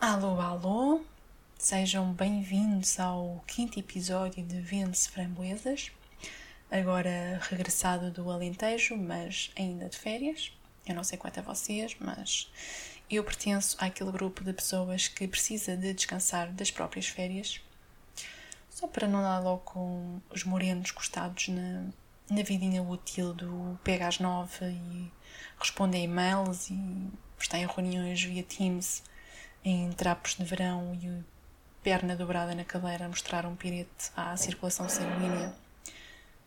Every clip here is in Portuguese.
Alô, alô, sejam bem-vindos ao quinto episódio de Vende-se Framboesas. Agora regressado do Alentejo, mas ainda de férias. Eu não sei quanto a vocês, mas eu pertenço àquele grupo de pessoas que precisa de descansar das próprias férias, só para não dar logo com os morenos gostados na, na vidinha útil do pega às nove e responde a e-mails e está em reuniões via Teams em trapos de verão e perna dobrada na cadeira a mostrar um pirete à circulação sanguínea,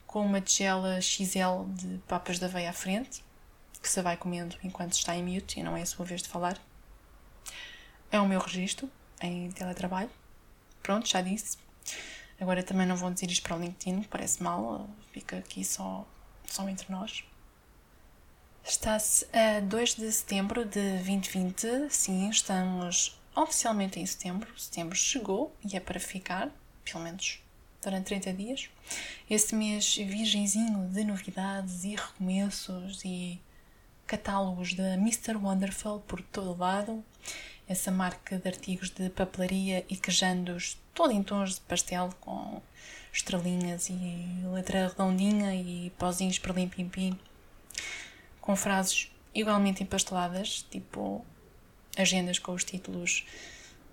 com uma tigela XL de papas da veia à frente, que se vai comendo enquanto está em mute e não é a sua vez de falar. É o meu registro em teletrabalho. Pronto, já disse. Agora também não vou dizer isto para o LinkedIn, parece mal, fica aqui só, só entre nós. Está-se a 2 de setembro de 2020, sim, estamos oficialmente em setembro. Setembro chegou e é para ficar, pelo menos durante 30 dias. Esse mês virgenzinho de novidades e recomeços e catálogos da Mr. Wonderful por todo lado. Essa marca de artigos de papelaria e quejandos todo em tons de pastel com estrelinhas e letra redondinha e pozinhos para lim-pim-pim com frases igualmente empasteladas, tipo agendas com os títulos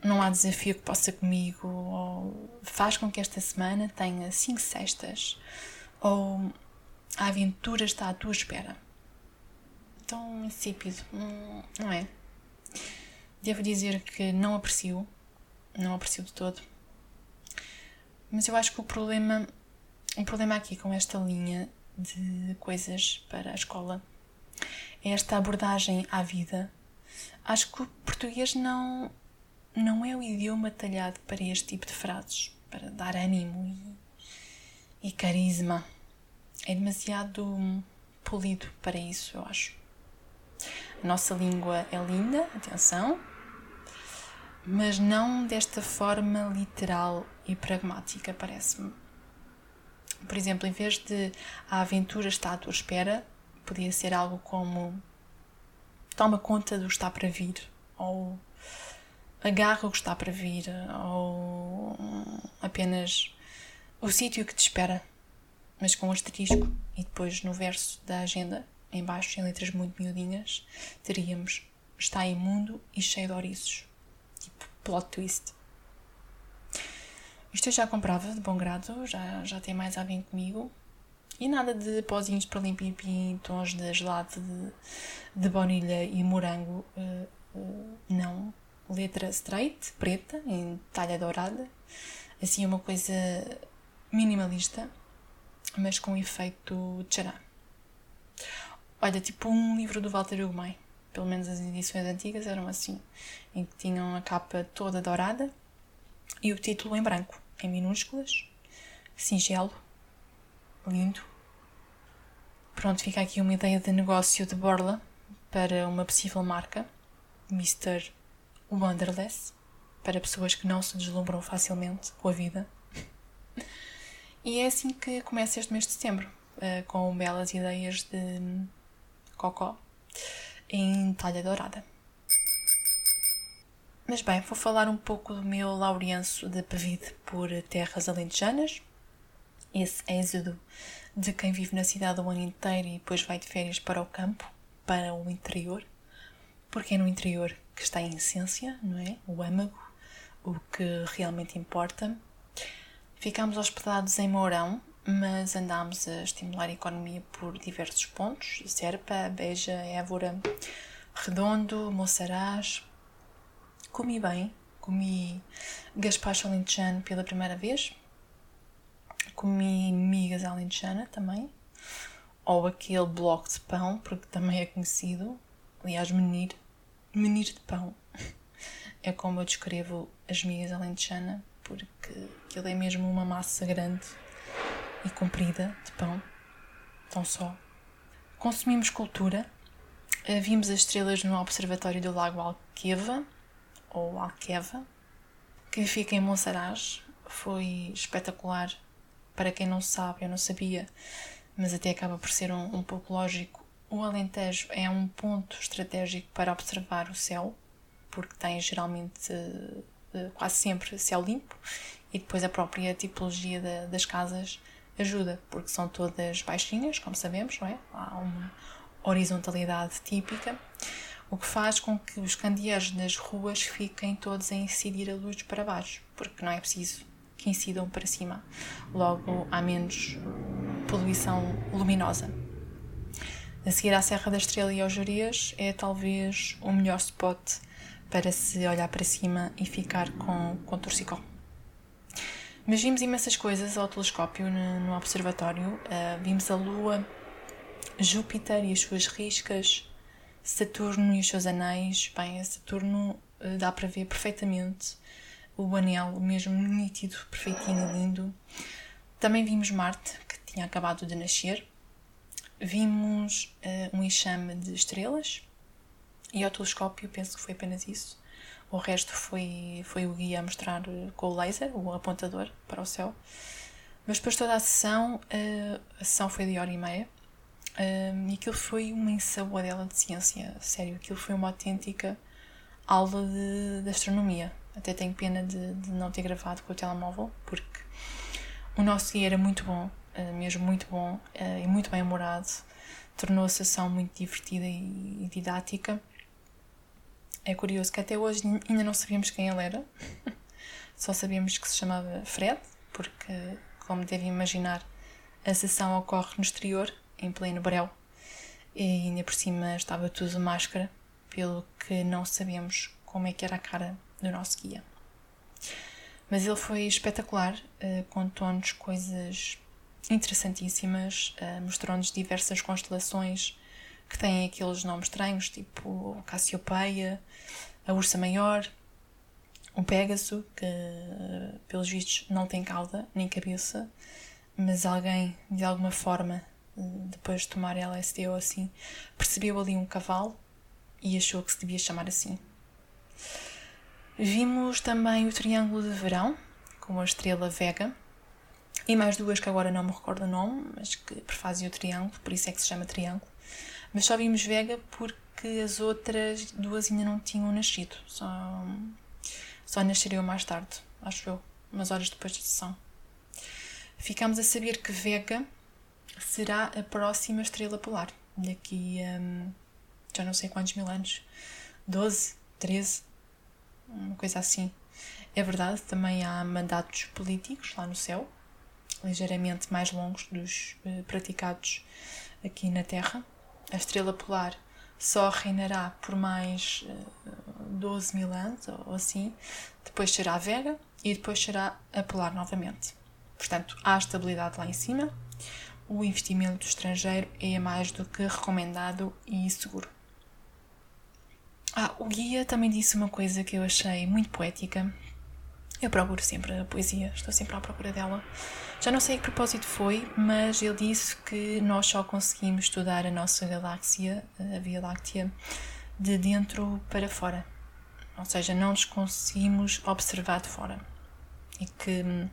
Não há desafio que possa comigo, ou Faz com que esta semana tenha cinco cestas, ou A aventura está à tua espera. Tão insípido, não é? Devo dizer que não aprecio, não aprecio de todo. Mas eu acho que o problema, o problema aqui com esta linha de coisas para a escola esta abordagem à vida, acho que o português não, não é o idioma talhado para este tipo de frases, para dar ânimo e, e carisma. É demasiado polido para isso, eu acho. A nossa língua é linda, atenção, mas não desta forma literal e pragmática, parece-me. Por exemplo, em vez de a aventura está à tua espera, podia ser algo como toma conta do que está para vir, ou agarra o que está para vir, ou apenas o sítio que te espera, mas com um asterisco. E depois no verso da agenda, em baixo, em letras muito miudinhas, teríamos está imundo e cheio de ouriços. Tipo, plot twist. Isto eu já comprava de bom grado, já, já tem mais a ver comigo. E nada de pozinhos para limpim-pim, tons de gelado de, de baunilha e morango. Uh, uh, não. Letra straight, preta, em talha dourada. Assim, uma coisa minimalista, mas com efeito tchará. Olha, tipo um livro do Walter Ugumai. Pelo menos as edições antigas eram assim, em que tinham a capa toda dourada e o título em branco, em minúsculas, singelo, lindo, Pronto, fica aqui uma ideia de negócio de borla para uma possível marca, Mr. Wonderless, para pessoas que não se deslumbram facilmente com a vida. E é assim que começa este mês de setembro, eh, com belas ideias de cocó em talha dourada. Mas bem, vou falar um pouco do meu laurianço de Pavide por terras alentejanas, esse êxodo de quem vive na cidade o ano inteiro e depois vai de férias para o campo, para o interior, porque é no interior que está a essência, não é? O âmago, o que realmente importa. Ficámos hospedados em Mourão, mas andámos a estimular a economia por diversos pontos: Serpa, Beja, Évora, Redondo, Monsaraz. Comi bem, comi gaspacho alentejano pela primeira vez, comi migas alentejana também, ou aquele bloco de pão, porque também é conhecido, aliás, menir, menir de pão. É como eu descrevo as migas alentejana, porque aquilo é mesmo uma massa grande e comprida de pão, tão só. Consumimos cultura, eh, vimos as estrelas no Observatório do Lago Alqueva, ou Alqueva, que fica em Monsaraz. Foi espetacular para quem não sabe, eu não sabia, mas até acaba por ser um, um pouco lógico, o Alentejo é um ponto estratégico para observar o céu, porque tem geralmente quase sempre céu limpo e depois a própria tipologia das casas ajuda, porque são todas baixinhas, como sabemos, não é? Há uma horizontalidade típica, o que faz com que os candeeiros das ruas fiquem todos a incidir a luz para baixo, porque não é preciso que incidam para cima. Logo, há menos poluição luminosa. A seguir à Serra da Estrela e aos Jurias é talvez o melhor spot para se olhar para cima e ficar com, com torcicolo. Mas vimos imensas coisas ao telescópio no, no observatório. Uh, vimos a Lua, Júpiter e as suas riscas, Saturno e os seus anéis. Bem, Saturno uh, dá para ver perfeitamente o anel, mesmo nítido, perfeitinho lindo. Também vimos Marte, que tinha acabado de nascer. Vimos uh, um enxame de estrelas e ao telescópio penso que foi apenas isso. O resto foi, foi o guia a mostrar eh, com o laser, o apontador para o céu. Mas depois toda a sessão, eh, a sessão foi de hora e meia. Eh, e aquilo foi uma ensaboadela de ciência, sério. Aquilo foi uma autêntica aula de, de astronomia. Até tenho pena de, de, não ter gravado com o telemóvel, porque o nosso guia era muito bom, mesmo muito bom e muito bem humorado. Tornou a sessão muito divertida e didática. É curioso que até hoje ainda não sabíamos quem ele era, só sabíamos que se chamava Fred, porque, como devem imaginar, a sessão ocorre no exterior, em pleno breu, e ainda por cima estava tudo máscara, pelo que não sabíamos como é que era a cara do nosso guia. Mas ele foi espetacular, eh, contou-nos coisas interessantíssimas, eh, mostrou-nos diversas constelações que têm aqueles nomes estranhos, tipo Cassiopeia, a Ursa Maior, o Pégaso, que pelos vistos não tem cauda nem cabeça, mas alguém de alguma forma, depois de tomar LSD ou assim, percebeu ali um cavalo e achou que se devia chamar assim. Vimos também o Triângulo de Verão, com a estrela Vega, e mais duas que agora não me recordo o nome, mas que prefazem o triângulo, por isso é que se chama triângulo. Mas só vimos Vega porque as outras duas ainda não tinham nascido. Só, só nasceriam mais tarde, acho eu, umas horas depois da sessão. Ficámos a saber que Vega será a próxima estrela polar. Daqui a um, já não sei quantos mil anos 12, 13, uma coisa assim. É verdade, também há mandatos políticos lá no céu, ligeiramente mais longos dos uh, praticados aqui na Terra a estrela polar só reinará por mais uh, eh, 12 mil anos ou assim, depois será a Vega e depois será a polar novamente. Portanto, há estabilidade lá em cima, o investimento estrangeiro é mais do que recomendado e seguro. Ah, o guia também disse uma coisa que eu achei muito poética. Eu procuro sempre a poesia, estou sempre à procura dela. Já não sei a que propósito foi, mas ele disse que nós só conseguimos estudar a nossa galáxia, a Via Láctea, de dentro para fora. Ou seja, não nos conseguimos observar de fora. E que hum,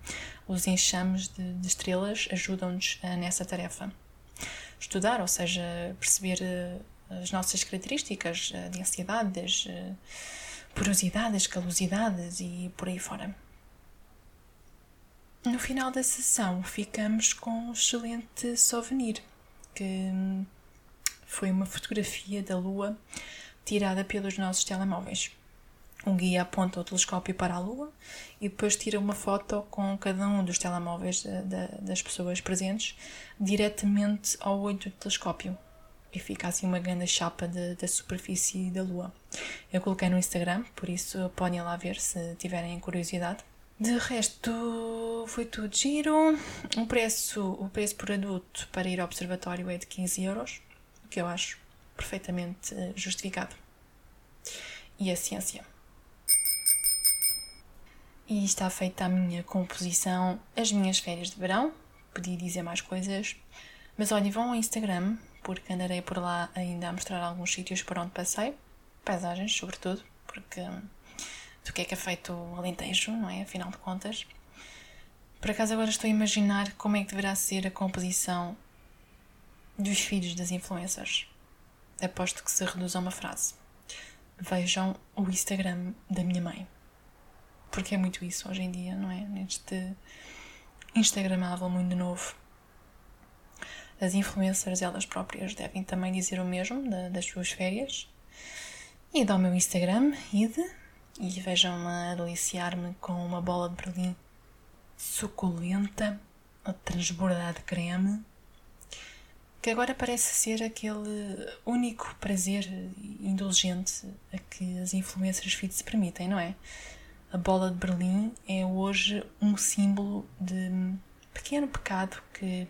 os enxames de, de estrelas ajudam-nos uh, nessa tarefa. Estudar, ou seja, perceber uh, as nossas características uh, de ansiedades, porosidades, calosidades e por aí fora. No final da sessão ficamos com um excelente souvenir, que foi uma fotografia da Lua tirada pelos nossos telemóveis. Um guia aponta o telescópio para a Lua e depois tira uma foto com cada um dos telemóveis das pessoas presentes diretamente ao olho do telescópio. E fica assim uma grande chapa de, da superfície da Lua. Eu coloquei no Instagram, por isso podem lá ver se tiverem curiosidade. De resto, foi tudo giro. O preço, o preço por adulto para ir ao observatório é de 15 euros, o que eu acho perfeitamente eh, justificado. E a ciência. E está feita a minha composição, as minhas férias de verão. Podia dizer mais coisas, mas olhem, vão ao Instagram, porque andarei por lá ainda a mostrar alguns sítios por onde passei, paisagens, sobretudo, porque do que é que é feito o Alentejo, não é? Afinal de contas. Por acaso agora estou a imaginar como é que deverá ser a composição dos filhos das influencers. Aposto que se reduz a uma frase. vejam o Instagram da minha mãe. Porque é muito isso hoje em dia, não é? Neste Instagramável muito novo. As influencers, elas próprias, devem também dizer o mesmo da, das suas férias. E dá o meu Instagram, id, e vejam-me a deliciar-me com uma bola de Berlim suculenta, a transbordar de creme, que agora parece ser aquele único prazer indulgente a que as influências fit se permitem, não é? A bola de Berlim é hoje um símbolo de pequeno pecado que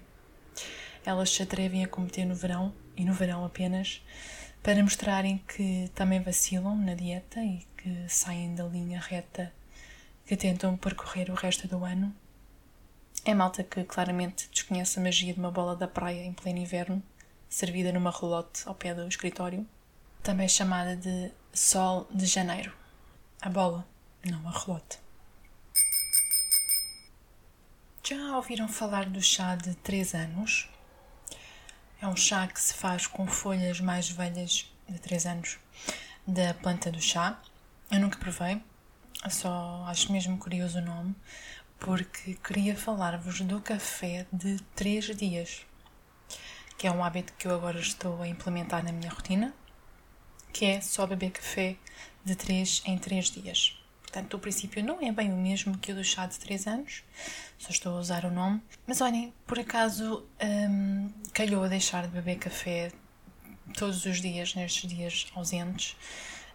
elas se atrevem a cometer no verão, e no verão apenas, para mostrarem que também vacilam na dieta e que saem da linha reta que tentam percorrer o resto do ano. É malta que claramente desconhece a magia de uma bola da praia em pleno inverno, servida numa relote ao pé do escritório, também chamada de Sol de Janeiro. A bola, não a relote. Já ouviram falar do chá de 3 anos? É um chá que se faz com folhas mais velhas de 3 anos da planta do chá. Eu nunca provei, só acho mesmo curioso o nome, porque queria falar-vos do café de 3 dias, que é um hábito que eu agora estou a implementar na minha rotina, que é só beber café de 3 em 3 dias. Portanto, o princípio não é bem o mesmo que o do chá de 3 anos, só estou a usar o nome. Mas olhem, por acaso hum, calhou a deixar de beber café todos os dias, nestes dias ausentes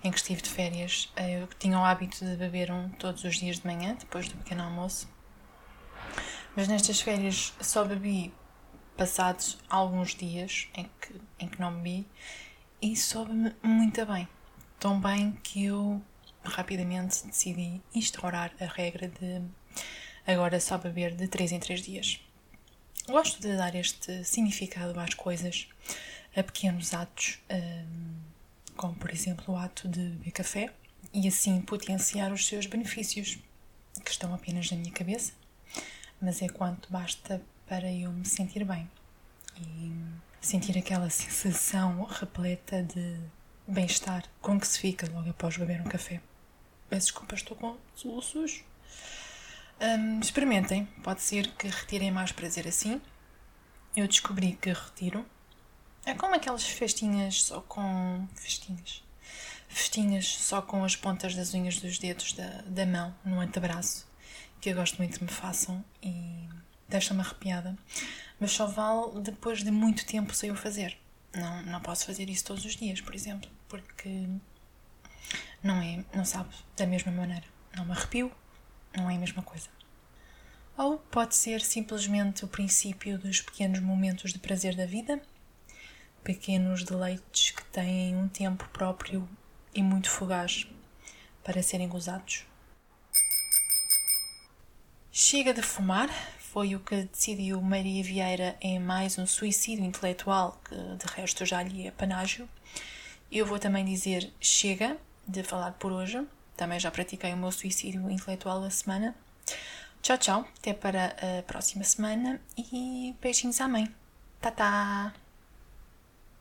em que estive de férias. Eu tinha o hábito de beber um todos os dias de manhã, depois do pequeno almoço. Mas nestas férias só bebi passados alguns dias em que, em que não bebi e soube-me muito bem. Tão bem que eu rapidamente decidi instaurar a regra de agora só beber de 3 em 3 dias. Gosto de dar este significado às coisas, a pequenos atos, hum, como por exemplo o ato de beber café, e assim potenciar os seus benefícios, que estão apenas na minha cabeça, mas é quanto basta para eu me sentir bem e sentir aquela sensação repleta de bem-estar com que se fica logo após beber um café. Peço desculpa, estou com soluços. Um, experimentem, pode ser que retirem mais prazer assim. Eu descobri que retiro. É como aquelas festinhas só com. festinhas. Festinhas só com as pontas das unhas dos dedos da, da mão no antebraço, que eu gosto muito que me façam e deixa-me arrepiada. Mas só vale depois de muito tempo sem o fazer. Não, não posso fazer isso todos os dias, por exemplo, porque não é, não sabe da mesma maneira. Não me arrepio, não é a mesma coisa. Ou pode ser simplesmente o princípio dos pequenos momentos de prazer da vida, pequenos deleites que têm um tempo próprio e muito fugaz para serem gozados. Chega de fumar foi o que decidiu Maria Vieira em mais um suicídio intelectual que de resto já lhe é panágio. Eu vou também dizer chega de falar por hoje. Também já pratiquei o meu suicídio intelectual da semana. Tchau, tchau. Até para a próxima semana e beijinhos à mãe. Tá, tá.